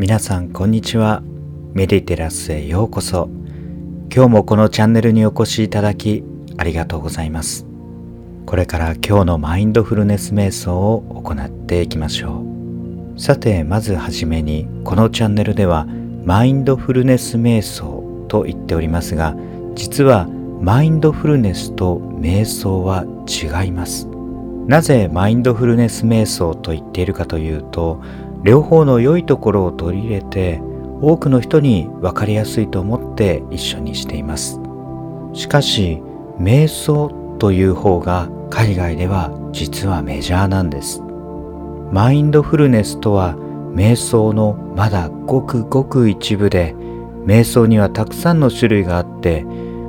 皆さんこんにちは。メディテラスへようこそ。今日もこのチャンネルにお越しいただきありがとうございます。これから今日のマインドフルネス瞑想を行っていきましょう。さてまずはじめにこのチャンネルではマインドフルネス瞑想と言っておりますが実はマインドフルネスと瞑想は違います。なぜマインドフルネス瞑想と言っているかというと両方の良いところを取り入れて多くの人に分かりやすいと思って一緒にしています。しかし瞑想という方が海外では実はメジャーなんです。マインドフルネスとは瞑想のまだごくごく一部で瞑想にはたくさんの種類があって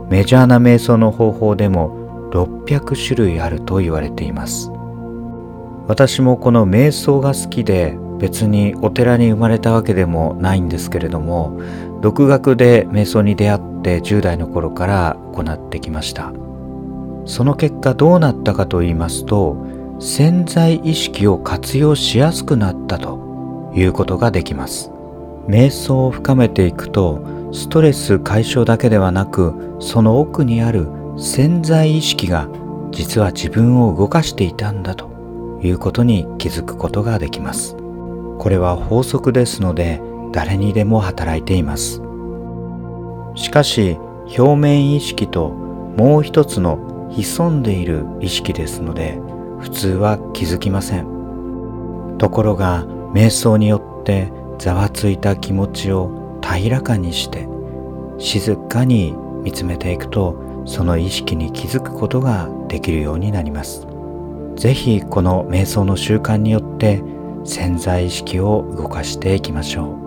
メジャーな瞑想の方法でも600種類あると言われています。私もこの瞑想が好きで別にお寺に生まれたわけでもないんですけれども独学で瞑想に出会って10代の頃から行ってきました。その結果どうなったかと言いますと潜在意識を活用しやすくなったということができます。瞑想を深めていくとストレス解消だけではなくその奥にある潜在意識が実は自分を動かしていたんだということに気づくことができます。これは法則ですので誰にでも働いています。しかし表面意識ともう一つの潜んでいる意識ですので普通は気づきません。ところが瞑想によってざわついた気持ちを平らかにして静かに見つめていくとその意識に気づくことができるようになります。是非この瞑想の習慣によって潜在意識を動かしていきましょ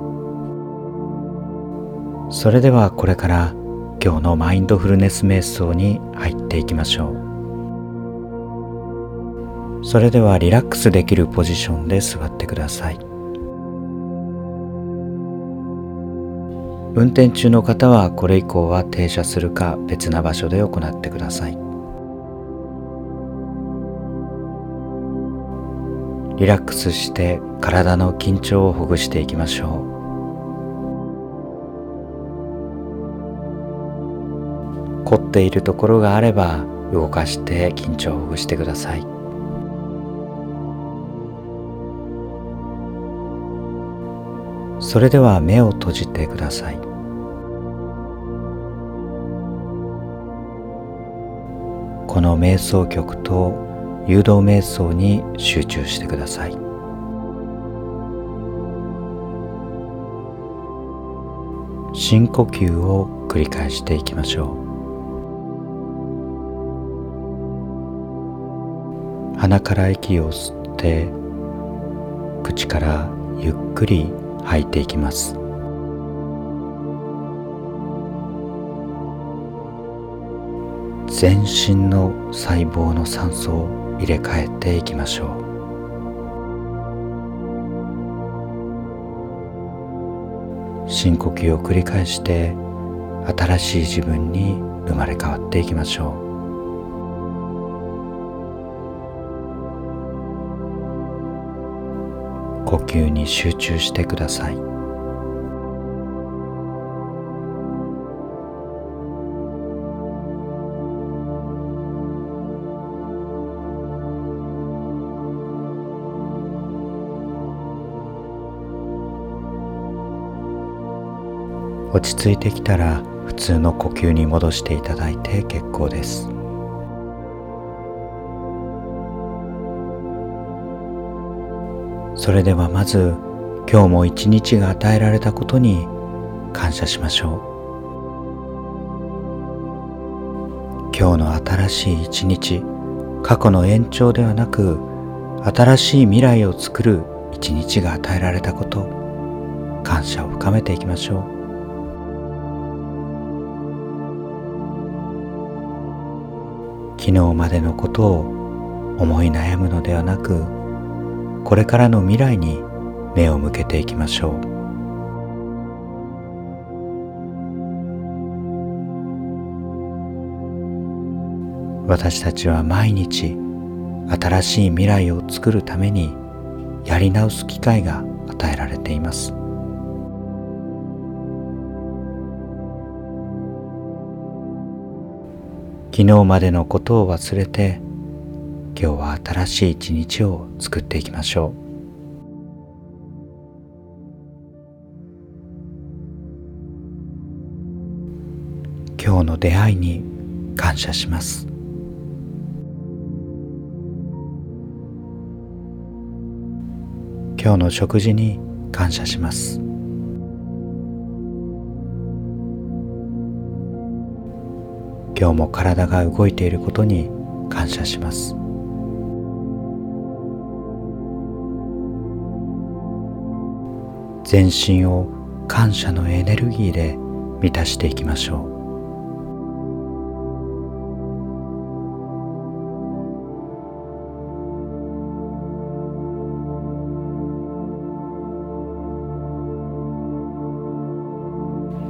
う。それではこれから今日のマインドフルネス瞑想に入っていきましょう。それではリラックスできるポジションで座ってください。運転中の方はこれ以降は停車するか別な場所で行ってください。リラックスして体の緊張をほぐしていきましょう。凝っているところがあれば動かして緊張をほぐしてください。それでは目を閉じてください。この瞑想曲と誘導瞑想に集中してください。深呼吸を繰り返していきましょう。鼻から息を吸って口からゆっくり吐いていきます。全身の細胞の酸素を入れ替えていきましょう。深呼吸を繰り返して新しい自分に生まれ変わっていきましょう。呼吸に集中してください。落ち着いてきたら普通の呼吸に戻していただいて結構です。それではまず今日も一日が与えられたことに感謝しましょう今日の新しい一日過去の延長ではなく新しい未来を作る一日が与えられたこと感謝を深めていきましょう昨日までのことを思い悩むのではなくこれからの未来に目を向けていきましょう。私たちは毎日新しい未来を作るためにやり直す機会が与えられています。昨日までのことを忘れて今日は新しい一日を作っていきましょう。今日の出会いに感謝します。今日の食事に感謝します。今日も体が動いていることに感謝します。全身を感謝のエネルギーで満たしていきましょ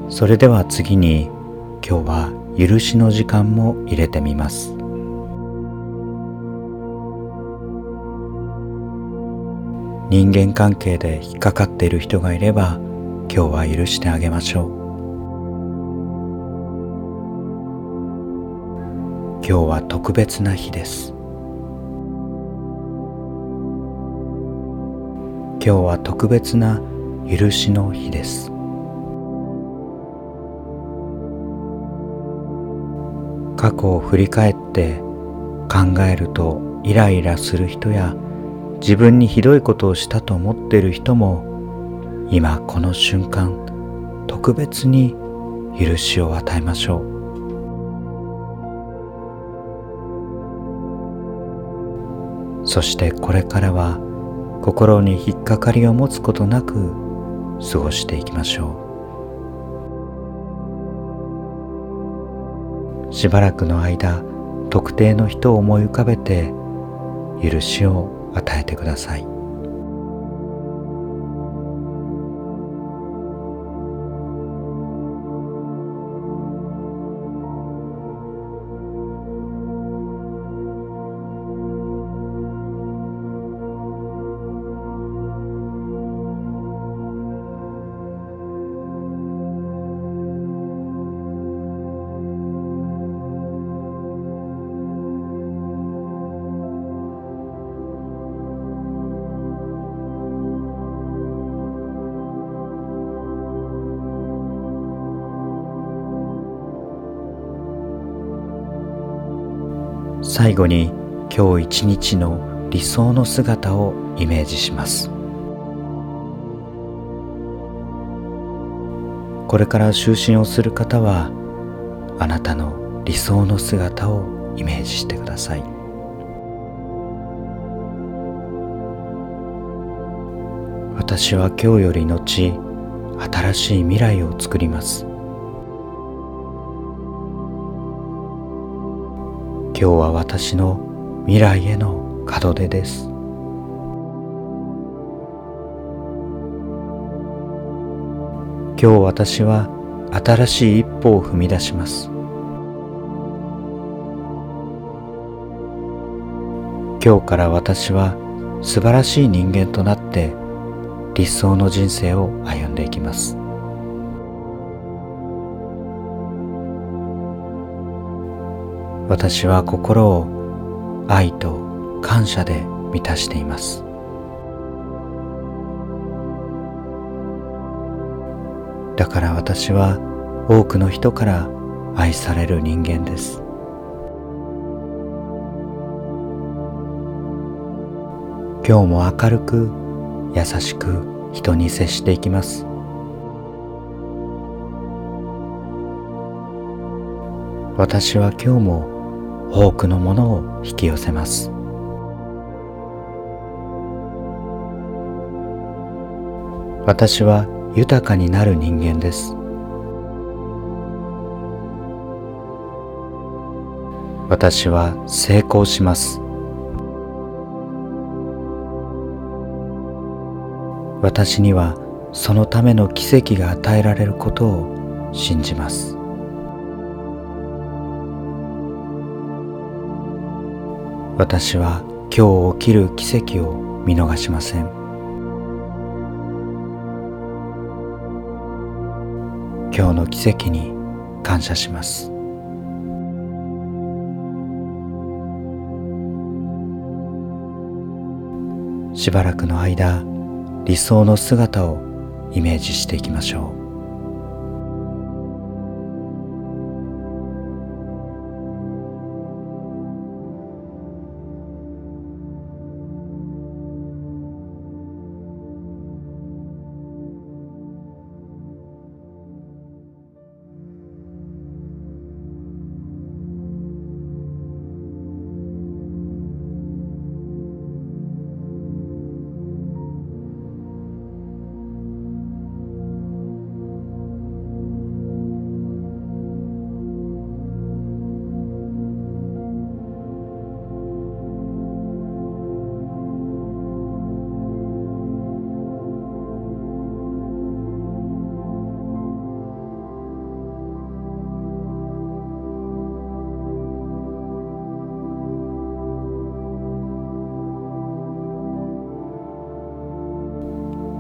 う。それでは次に今日は許しの時間も入れてみます。人間関係で引っかかっている人がいれば今日は許してあげましょう。今日は特別な日です。今日は特別な許しの日です。過去を振り返って考えるとイライラする人や自分にひどいことをしたと思っている人も今この瞬間特別に許しを与えましょう。そしてこれからは心に引っかかりを持つことなく過ごしていきましょう。しばらくの間特定の人を思い浮かべて許しを与えてください。最後に今日一日の理想の姿をイメージします。これから就寝をする方はあなたの理想の姿をイメージしてください。私は今日より後新しい未来を作ります。今日は私の未来への門出です。今日私は新しい一歩を踏み出します。今日から私は素晴らしい人間となって理想の人生を歩んでいきます。私は心を愛と感謝で満たしています。だから私は多くの人から愛される人間です。今日も明るく優しく人に接していきます。私は今日も多くのものを引き寄せます。私は豊かになる人間です。私は成功します。私にはそのための奇跡が与えられることを信じます。私は今日起きる奇跡を見逃しません。今日の奇跡に感謝します。しばらくの間理想の姿をイメージしていきましょう。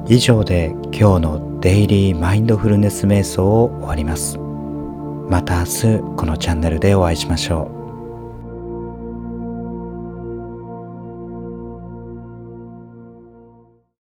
以上で今日のデイリーマインドフルネス瞑想を終わります。また明日このチャンネルでお会いしましょう。